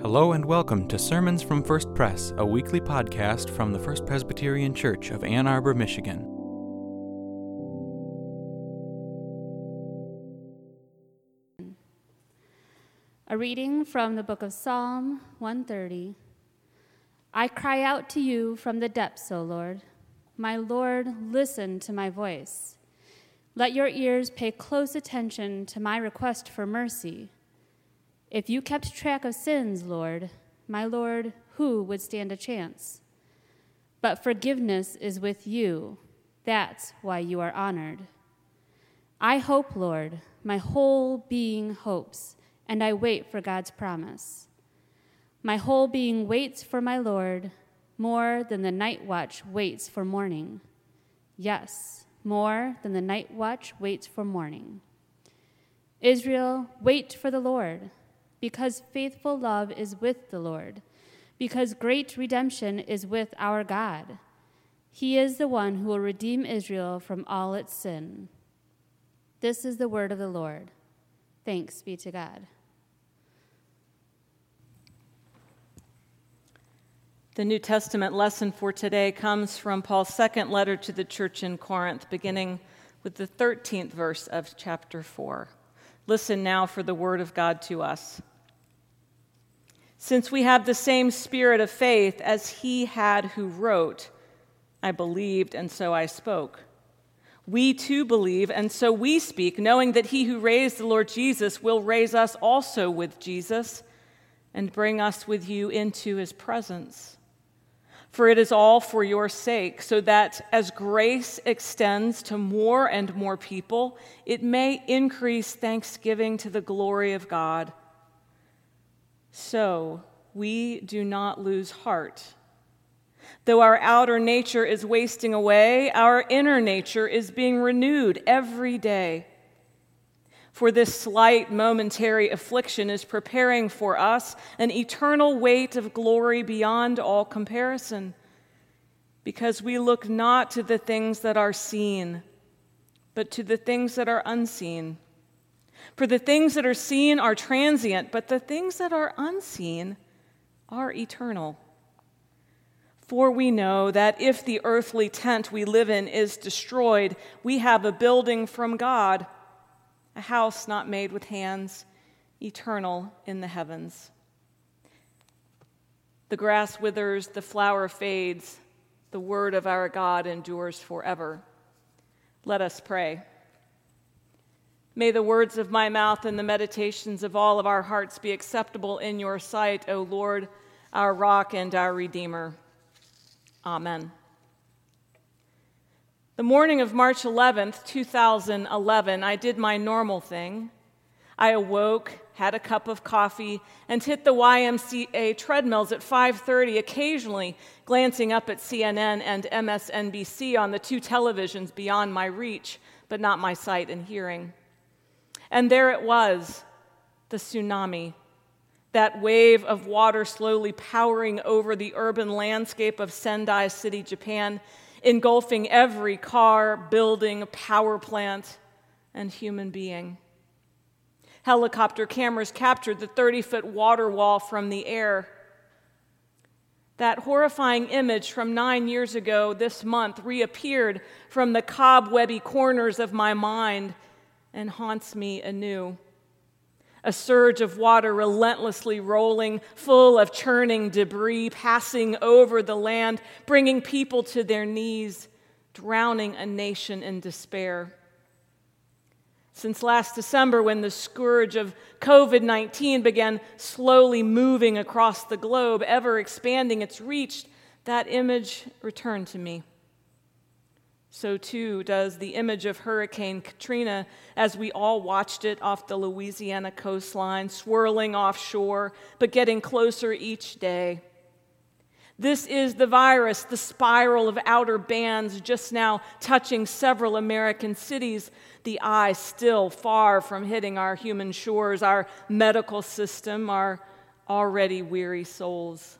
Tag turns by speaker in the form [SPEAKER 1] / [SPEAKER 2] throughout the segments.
[SPEAKER 1] Hello and welcome to Sermons from First Press, a weekly podcast from the First Presbyterian Church of Ann Arbor, Michigan.
[SPEAKER 2] A reading from the book of Psalm 130. I cry out to you from the depths, O Lord. My Lord, listen to my voice. Let your ears pay close attention to my request for mercy. If you kept track of sins, Lord, my Lord, who would stand a chance? But forgiveness is with you. That's why you are honored. I hope, Lord, my whole being hopes, and I wait for God's promise. My whole being waits for my Lord more than the night watch waits for morning. Yes, more than the night watch waits for morning. Israel, wait for the Lord because faithful love is with the Lord, because great redemption is with our God. He is the one who will redeem Israel from all its sin. This is the word of the Lord. Thanks be to God.
[SPEAKER 3] The New Testament lesson for today comes from Paul's second letter to the church in Corinth, beginning with the 13th verse of chapter 4. Listen now for the word of God to us. Since we have the same spirit of faith as he had who wrote, I believed, and so I spoke. We too believe, and so we speak, knowing that he who raised the Lord Jesus will raise us also with Jesus and bring us with you into his presence. For it is all for your sake, so that as grace extends to more and more people, it may increase thanksgiving to the glory of God. So we do not lose heart. Though our outer nature is wasting away, our inner nature is being renewed every day. For this slight momentary affliction is preparing for us an eternal weight of glory beyond all comparison. Because we look not to the things that are seen, but to the things that are unseen. For the things that are seen are transient, but the things that are unseen are eternal. For we know that if the earthly tent we live in is destroyed, we have a building from God, a house not made with hands, eternal in the heavens. The grass withers, the flower fades, the word of our God endures forever. Let us pray. May the words of my mouth and the meditations of all of our hearts be acceptable in your sight, O Lord, our rock and our Redeemer. Amen. The morning of March 11th, 2011, I did my normal thing. I awoke, had a cup of coffee, and hit the YMCA treadmills at 5:30, occasionally glancing up at CNN and MSNBC on the two televisions beyond my reach, but not my sight and hearing. And there it was, the tsunami, that wave of water slowly powering over the urban landscape of Sendai City, Japan, engulfing every car, building, power plant, and human being. Helicopter cameras captured the 30 foot water wall from the air. That horrifying image from nine years ago this month reappeared from the cobwebby corners of my mind and haunts me anew. A surge of water relentlessly rolling, full of churning debris, passing over the land, bringing people to their knees, drowning a nation in despair. Since last December, when the scourge of COVID 19 began slowly moving across the globe, ever expanding its reach, that image returned to me so too does the image of Hurricane Katrina as we all watched it off the Louisiana coastline, swirling offshore, but getting closer each day. This is the virus, the spiral of outer bands just now touching several American cities, the eye still far from hitting our human shores, our medical system, our already weary souls.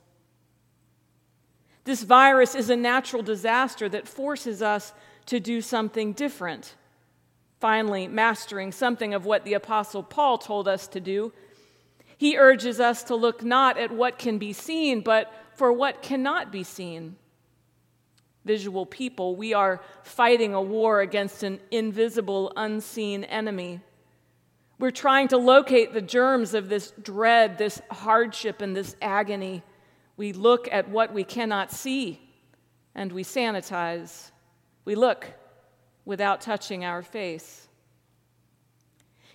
[SPEAKER 3] This virus is a natural disaster that forces us to do something different. Finally, mastering something of what the Apostle Paul told us to do. He urges us to look not at what can be seen, but for what cannot be seen. Visual people, we are fighting a war against an invisible, unseen enemy. We're trying to locate the germs of this dread, this hardship, and this agony. We look at what we cannot see and we sanitize. We look without touching our face.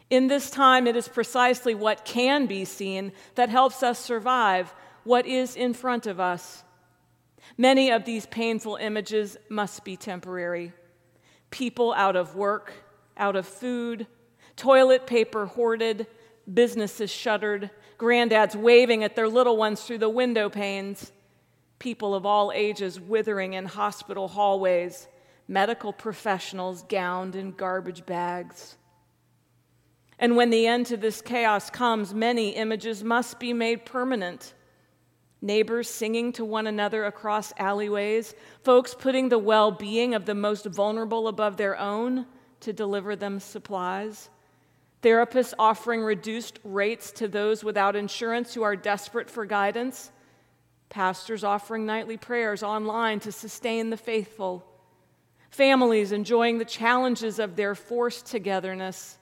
[SPEAKER 3] In this time, it is precisely what can be seen that helps us survive what is in front of us. Many of these painful images must be temporary. People out of work, out of food, toilet paper hoarded, businesses shuttered, granddads waving at their little ones through the window panes, people of all ages withering in hospital hallways, medical professionals gowned in garbage bags. And when the end to this chaos comes, many images must be made permanent. Neighbors singing to one another across alleyways, folks putting the well being of the most vulnerable above their own to deliver them supplies, therapists offering reduced rates to those without insurance who are desperate for guidance, pastors offering nightly prayers online to sustain the faithful, families enjoying the challenges of their forced togetherness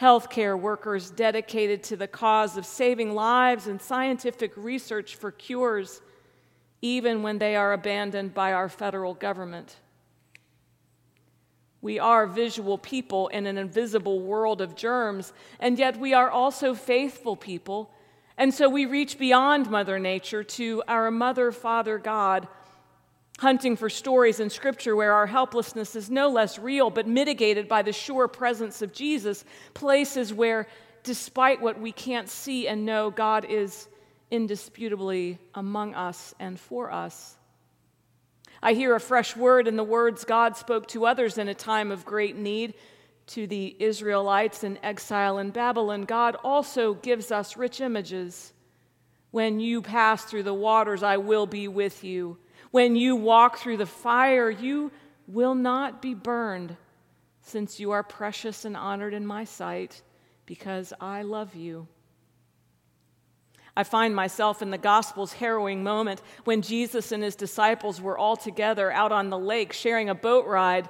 [SPEAKER 3] healthcare workers dedicated to the cause of saving lives and scientific research for cures, even when they are abandoned by our federal government. We are visual people in an invisible world of germs, and yet we are also faithful people. And so we reach beyond Mother Nature to our Mother, Father, God hunting for stories in Scripture where our helplessness is no less real but mitigated by the sure presence of Jesus, places where, despite what we can't see and know, God is indisputably among us and for us. I hear a fresh word in the words God spoke to others in a time of great need. To the Israelites in exile in Babylon, God also gives us rich images. When you pass through the waters, I will be with you. When you walk through the fire, you will not be burned, since you are precious and honored in my sight, because I love you. I find myself in the Gospel's harrowing moment when Jesus and his disciples were all together out on the lake sharing a boat ride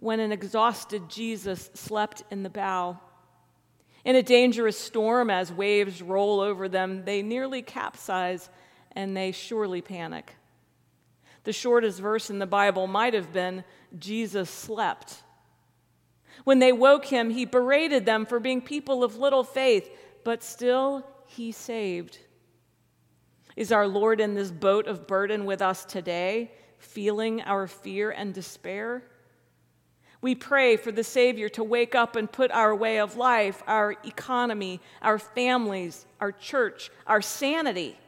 [SPEAKER 3] when an exhausted Jesus slept in the bow. In a dangerous storm, as waves roll over them, they nearly capsize and they surely panic. The shortest verse in the Bible might have been Jesus slept. When they woke him, he berated them for being people of little faith, but still he saved. Is our Lord in this boat of burden with us today, feeling our fear and despair? We pray for the Savior to wake up and put our way of life, our economy, our families, our church, our sanity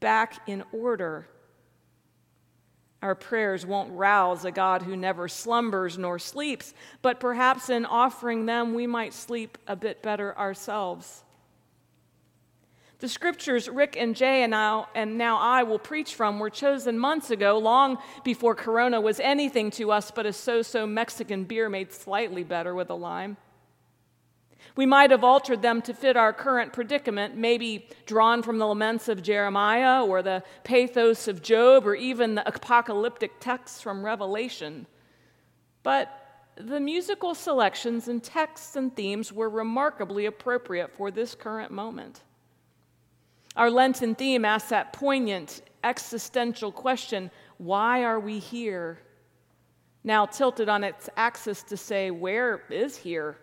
[SPEAKER 3] back in order. Our prayers won't rouse a God who never slumbers nor sleeps, but perhaps in offering them, we might sleep a bit better ourselves. The scriptures Rick and Jay and now, and now I will preach from were chosen months ago, long before Corona was anything to us but a so so Mexican beer made slightly better with a lime. We might have altered them to fit our current predicament, maybe drawn from the laments of Jeremiah or the pathos of Job or even the apocalyptic texts from Revelation. But the musical selections and texts and themes were remarkably appropriate for this current moment. Our Lenten theme asks that poignant existential question why are we here? Now tilted on its axis to say, where is here?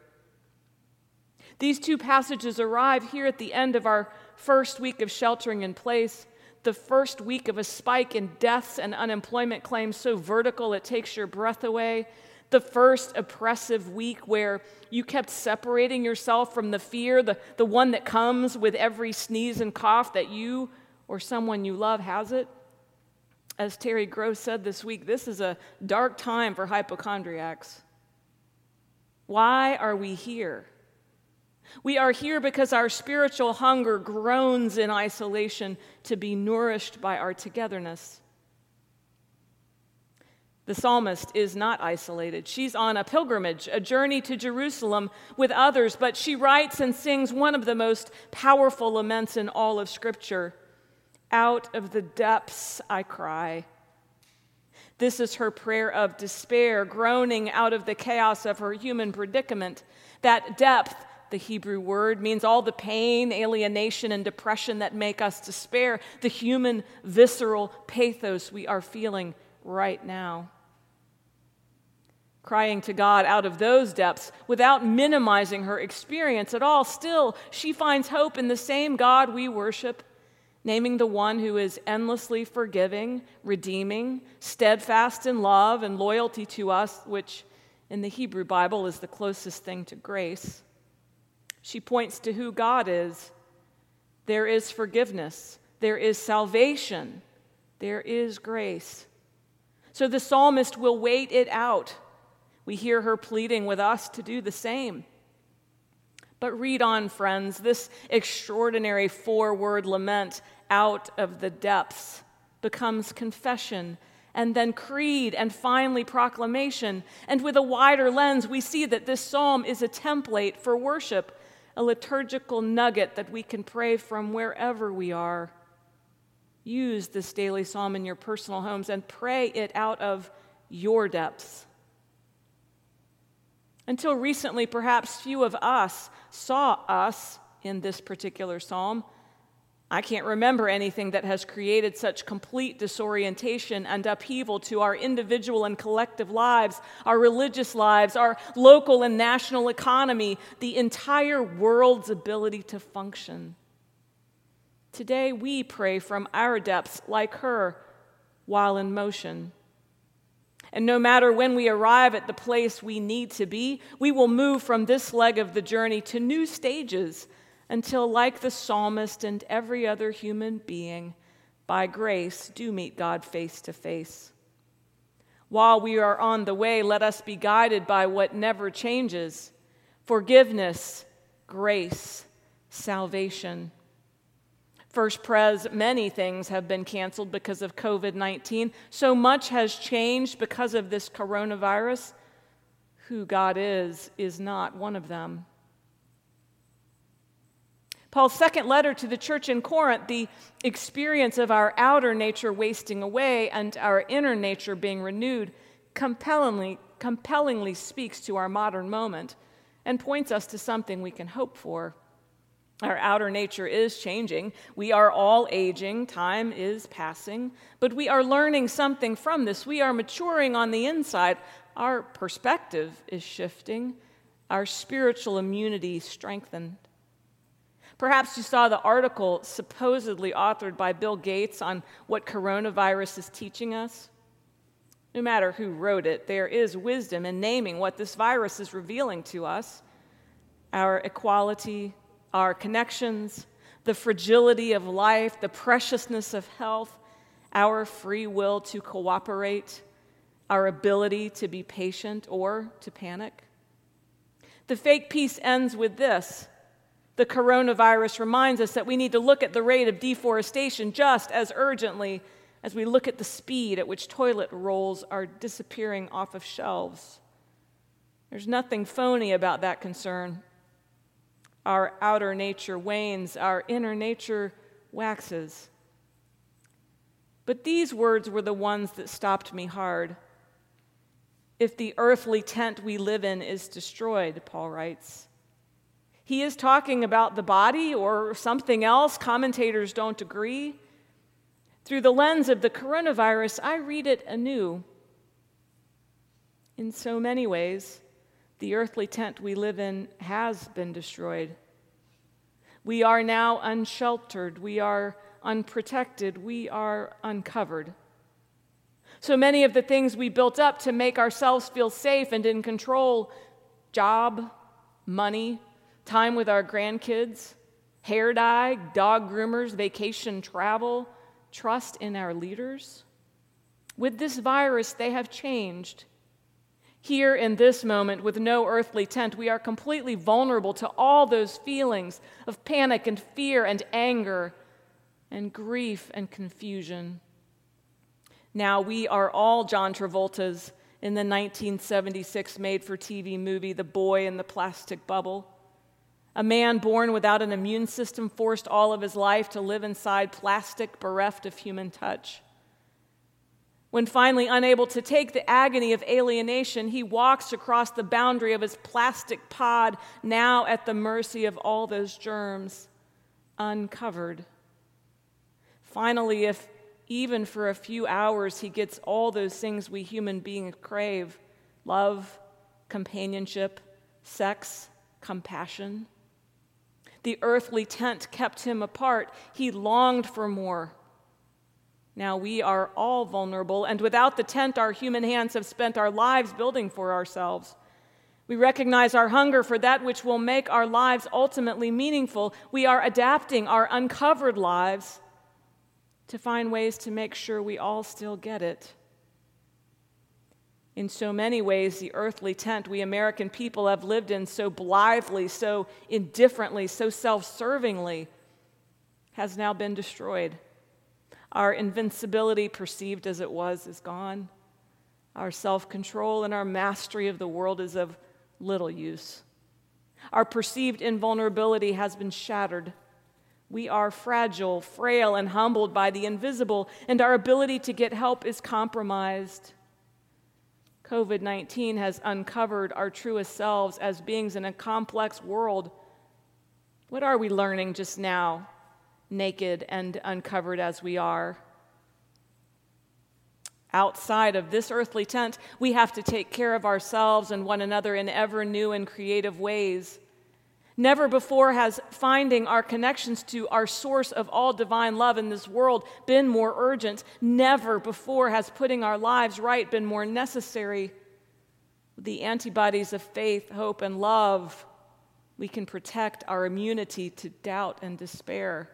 [SPEAKER 3] These two passages arrive here at the end of our first week of sheltering in place, the first week of a spike in deaths and unemployment claims so vertical it takes your breath away, the first oppressive week where you kept separating yourself from the fear, the, the one that comes with every sneeze and cough that you or someone you love has it. As Terry Gross said this week, this is a dark time for hypochondriacs. Why are we here? We are here because our spiritual hunger groans in isolation to be nourished by our togetherness. The psalmist is not isolated. She's on a pilgrimage, a journey to Jerusalem with others, but she writes and sings one of the most powerful laments in all of Scripture Out of the depths I cry. This is her prayer of despair, groaning out of the chaos of her human predicament. That depth, the Hebrew word, means all the pain, alienation, and depression that make us despair, the human, visceral pathos we are feeling right now. Crying to God out of those depths without minimizing her experience at all, still, she finds hope in the same God we worship, naming the one who is endlessly forgiving, redeeming, steadfast in love and loyalty to us, which in the Hebrew Bible is the closest thing to grace. She points to who God is. There is forgiveness, there is salvation, there is grace. So the psalmist will wait it out. We hear her pleading with us to do the same. But read on, friends, this extraordinary four word lament out of the depths becomes confession and then creed and finally proclamation. And with a wider lens, we see that this psalm is a template for worship, a liturgical nugget that we can pray from wherever we are. Use this daily psalm in your personal homes and pray it out of your depths. Until recently, perhaps few of us saw us in this particular psalm. I can't remember anything that has created such complete disorientation and upheaval to our individual and collective lives, our religious lives, our local and national economy, the entire world's ability to function. Today, we pray from our depths like her while in motion. And no matter when we arrive at the place we need to be, we will move from this leg of the journey to new stages until, like the psalmist and every other human being, by grace do meet God face to face. While we are on the way, let us be guided by what never changes forgiveness, grace, salvation. First Pres, many things have been canceled because of COVID 19. So much has changed because of this coronavirus. Who God is, is not one of them. Paul's second letter to the church in Corinth, the experience of our outer nature wasting away and our inner nature being renewed, compellingly, compellingly speaks to our modern moment and points us to something we can hope for. Our outer nature is changing. We are all aging. Time is passing. But we are learning something from this. We are maturing on the inside. Our perspective is shifting. Our spiritual immunity strengthened. Perhaps you saw the article supposedly authored by Bill Gates on what coronavirus is teaching us. No matter who wrote it, there is wisdom in naming what this virus is revealing to us our equality, our connections, the fragility of life, the preciousness of health, our free will to cooperate, our ability to be patient or to panic. The fake peace ends with this. The coronavirus reminds us that we need to look at the rate of deforestation just as urgently as we look at the speed at which toilet rolls are disappearing off of shelves. There's nothing phony about that concern. Our outer nature wanes, our inner nature waxes. But these words were the ones that stopped me hard. If the earthly tent we live in is destroyed, Paul writes. He is talking about the body or something else. Commentators don't agree. Through the lens of the coronavirus, I read it anew. In so many ways, the earthly tent we live in has been destroyed. We are now unsheltered. We are unprotected. We are uncovered. So many of the things we built up to make ourselves feel safe and in control job, money, time with our grandkids, hair dye, dog groomers, vacation travel, trust in our leaders. With this virus, they have changed here in this moment, with no earthly tent, we are completely vulnerable to all those feelings of panic and fear and anger and grief and confusion. Now we are all John Travolta's in the 1976 made for TV movie, The Boy in the Plastic Bubble. A man born without an immune system, forced all of his life to live inside plastic, bereft of human touch. When finally unable to take the agony of alienation, he walks across the boundary of his plastic pod, now at the mercy of all those germs, uncovered. Finally, if even for a few hours he gets all those things we human beings crave love, companionship, sex, compassion. The earthly tent kept him apart. He longed for more. Now we are all vulnerable, and without the tent, our human hands have spent our lives building for ourselves. We recognize our hunger for that which will make our lives ultimately meaningful. We are adapting our uncovered lives to find ways to make sure we all still get it. In so many ways, the earthly tent we American people have lived in so blithely, so indifferently, so self servingly has now been destroyed. Our invincibility, perceived as it was, is gone. Our self control and our mastery of the world is of little use. Our perceived invulnerability has been shattered. We are fragile, frail, and humbled by the invisible, and our ability to get help is compromised. COVID 19 has uncovered our truest selves as beings in a complex world. What are we learning just now naked and uncovered as we are. Outside of this earthly tent, we have to take care of ourselves and one another in ever new and creative ways. Never before has finding our connections to our source of all divine love in this world been more urgent. Never before has putting our lives right been more necessary. The antibodies of faith, hope, and love, we can protect our immunity to doubt and despair.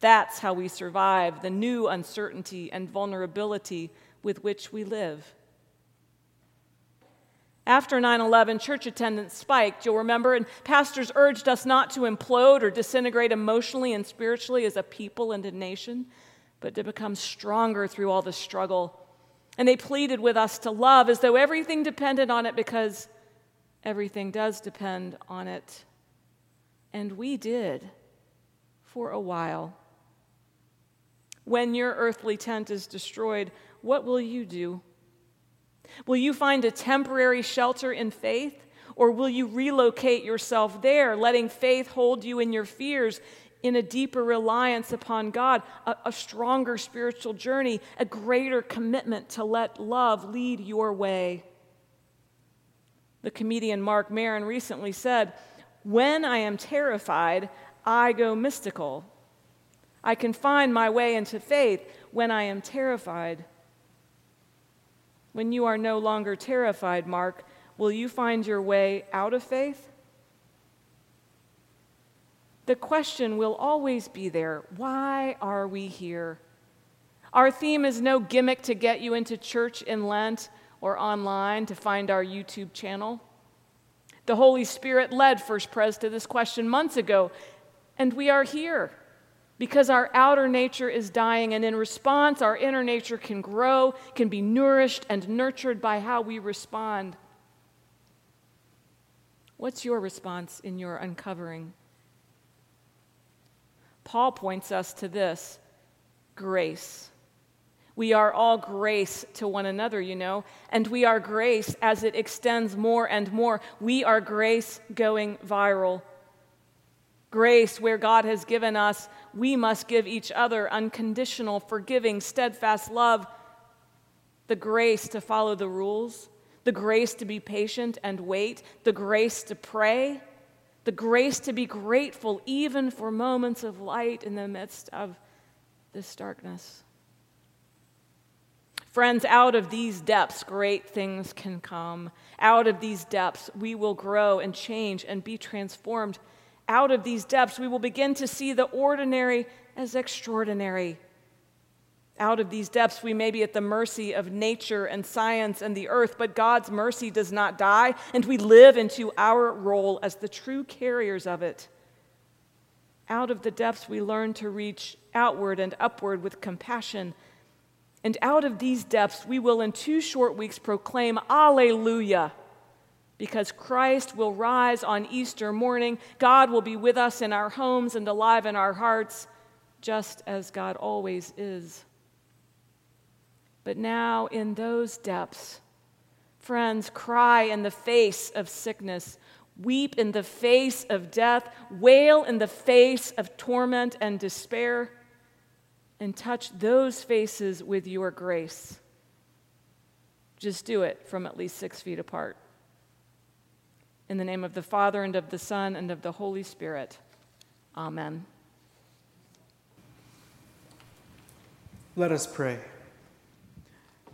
[SPEAKER 3] That's how we survive the new uncertainty and vulnerability with which we live. After 9 11, church attendance spiked, you'll remember, and pastors urged us not to implode or disintegrate emotionally and spiritually as a people and a nation, but to become stronger through all the struggle. And they pleaded with us to love as though everything depended on it because everything does depend on it. And we did for a while. When your earthly tent is destroyed, what will you do? Will you find a temporary shelter in faith? Or will you relocate yourself there, letting faith hold you in your fears, in a deeper reliance upon God, a, a, stronger spiritual journey, a greater commitment to let love lead your way? The comedian Marc Maron recently said, When I am terrified, I go mystical. I can find my way into faith when I am terrified. When you are no longer terrified, Marc, will you find your way out of faith? The question will always be there why are we here? Our theme is no gimmick to get you into church in Lent or online to find our YouTube channel. The Holy Spirit led First Pres to this question months ago, and we are here because our outer nature is dying, and in response, our inner nature can grow, can be nourished and nurtured by how we respond. What's your response in your uncovering? Paul points us to this grace. We are all grace to one another, you know, and we are grace as it extends more and more. We are grace going viral grace where God has given us, we must give each other unconditional, forgiving, steadfast love, the grace to follow the rules, the grace to be patient and wait, the grace to pray, the grace to be grateful even for moments of light in the midst of this darkness. Friends, out of these depths, great things can come. Out of these depths, we will grow and change and be transformed out of these depths, we will begin to see the ordinary as extraordinary. Out of these depths, we may be at the mercy of nature and science and the earth, but God's mercy does not die, and we live into our role as the true carriers of it. Out of the depths, we learn to reach outward and upward with compassion And out of these depths, we will in two short weeks proclaim Alleluia. Because Christ will rise on Easter morning. God will be with us in our homes and alive in our hearts, just as God always is. But now, in those depths, friends, cry in the face of sickness, weep in the face of death, wail in the face of torment and despair and touch those faces with your grace. Just do it from at least six feet apart. In the name of the Father, and of the Son, and of the Holy Spirit. Amen.
[SPEAKER 4] Let us pray.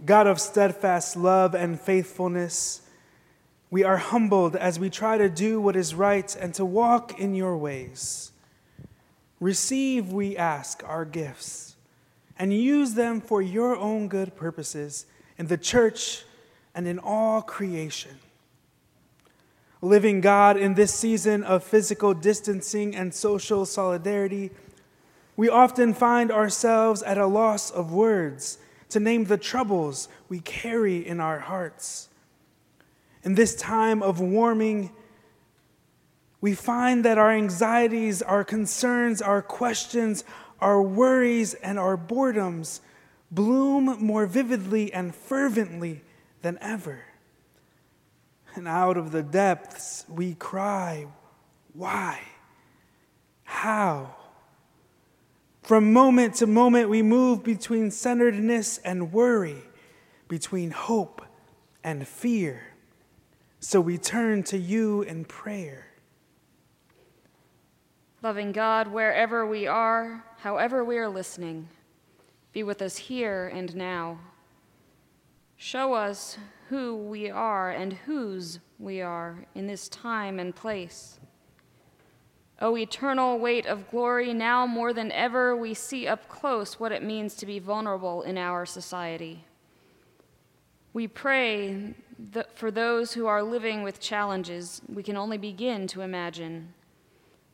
[SPEAKER 4] God of steadfast love and faithfulness, we are humbled as we try to do what is right and to walk in your ways. Receive, we ask, our gifts and use them for your own good purposes in the church and in all creation. Living God, in this season of physical distancing and social solidarity, we often find ourselves at a loss of words to name the troubles we carry in our hearts. In this time of warming, we find that our anxieties, our concerns, our questions our worries and our boredoms bloom more vividly and fervently than ever. And out of the depths we cry, Why? How? From moment to moment, we move between centeredness and worry, between hope and fear. So we turn to you in prayer.
[SPEAKER 5] Loving God, wherever we are, however we are listening, be with us here and now. Show us who we are and whose we are in this time and place. O eternal weight of glory, now more than ever we see up close what it means to be vulnerable in our society. We pray for those who are living with challenges we can only begin to imagine.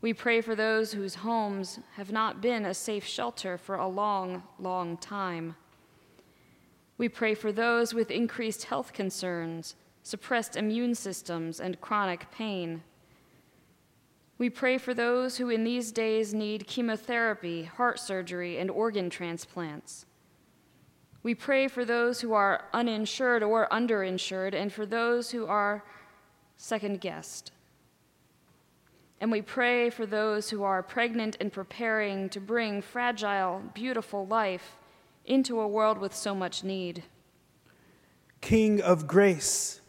[SPEAKER 5] We pray for those whose homes have not been a safe shelter for a long, long time. We pray for those with increased health concerns, suppressed immune systems, and chronic pain. We pray for those who in these days need chemotherapy, heart surgery, and organ transplants. We pray for those who are uninsured or underinsured, and for those who are second guessed. And we pray for those who are pregnant and preparing to bring fragile, beautiful life into a world with so much need.
[SPEAKER 4] King of grace,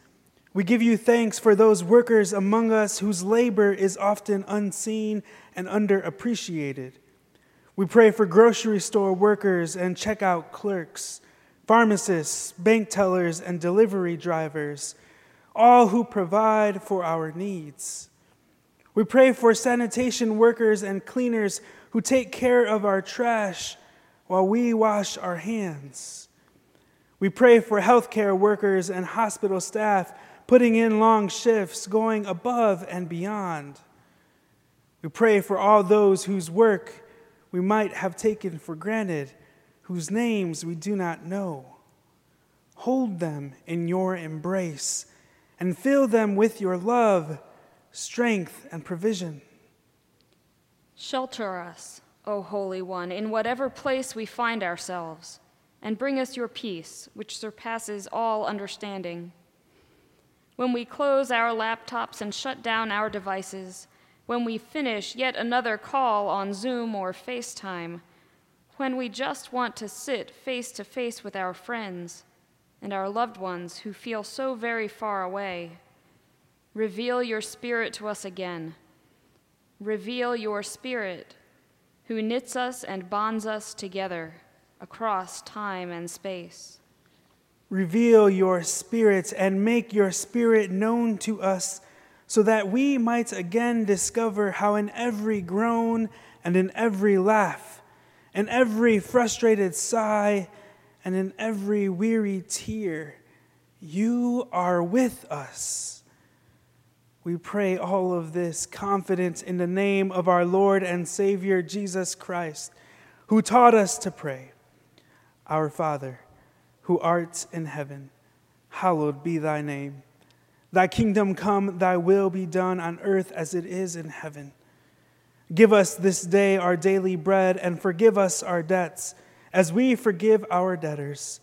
[SPEAKER 4] we give you thanks for those workers among us whose labor is often unseen and underappreciated. We pray for grocery store workers and checkout clerks, pharmacists, bank tellers, and delivery drivers, all who provide for our needs. We pray for sanitation workers and cleaners who take care of our trash while we wash our hands. We pray for healthcare workers and hospital staff putting in long shifts, going above and beyond. We pray for all those whose work we might have taken for granted, whose names we do not know. Hold them in your embrace and fill them with your love strength, and provision.
[SPEAKER 5] Shelter us, O Holy One, in whatever place we find ourselves, and bring us your peace, which surpasses all understanding. When we close our laptops and shut down our devices, when we finish yet another call on Zoom or FaceTime, when we just want to sit face to face with our friends and our loved ones who feel so very far away. Reveal your spirit to us again. Reveal your spirit who knits us and bonds us together across time and space.
[SPEAKER 4] Reveal your spirit and make your spirit known to us so that we might again discover how in every groan and in every laugh, in every frustrated sigh, and in every weary tear, you are with us. We pray all of this confidence in the name of our Lord and Savior Jesus Christ, who taught us to pray Our Father, who art in heaven, hallowed be thy name. Thy kingdom come, thy will be done on earth as it is in heaven. Give us this day our daily bread, and forgive us our debts, as we forgive our debtors.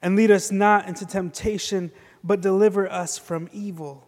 [SPEAKER 4] And lead us not into temptation, but deliver us from evil.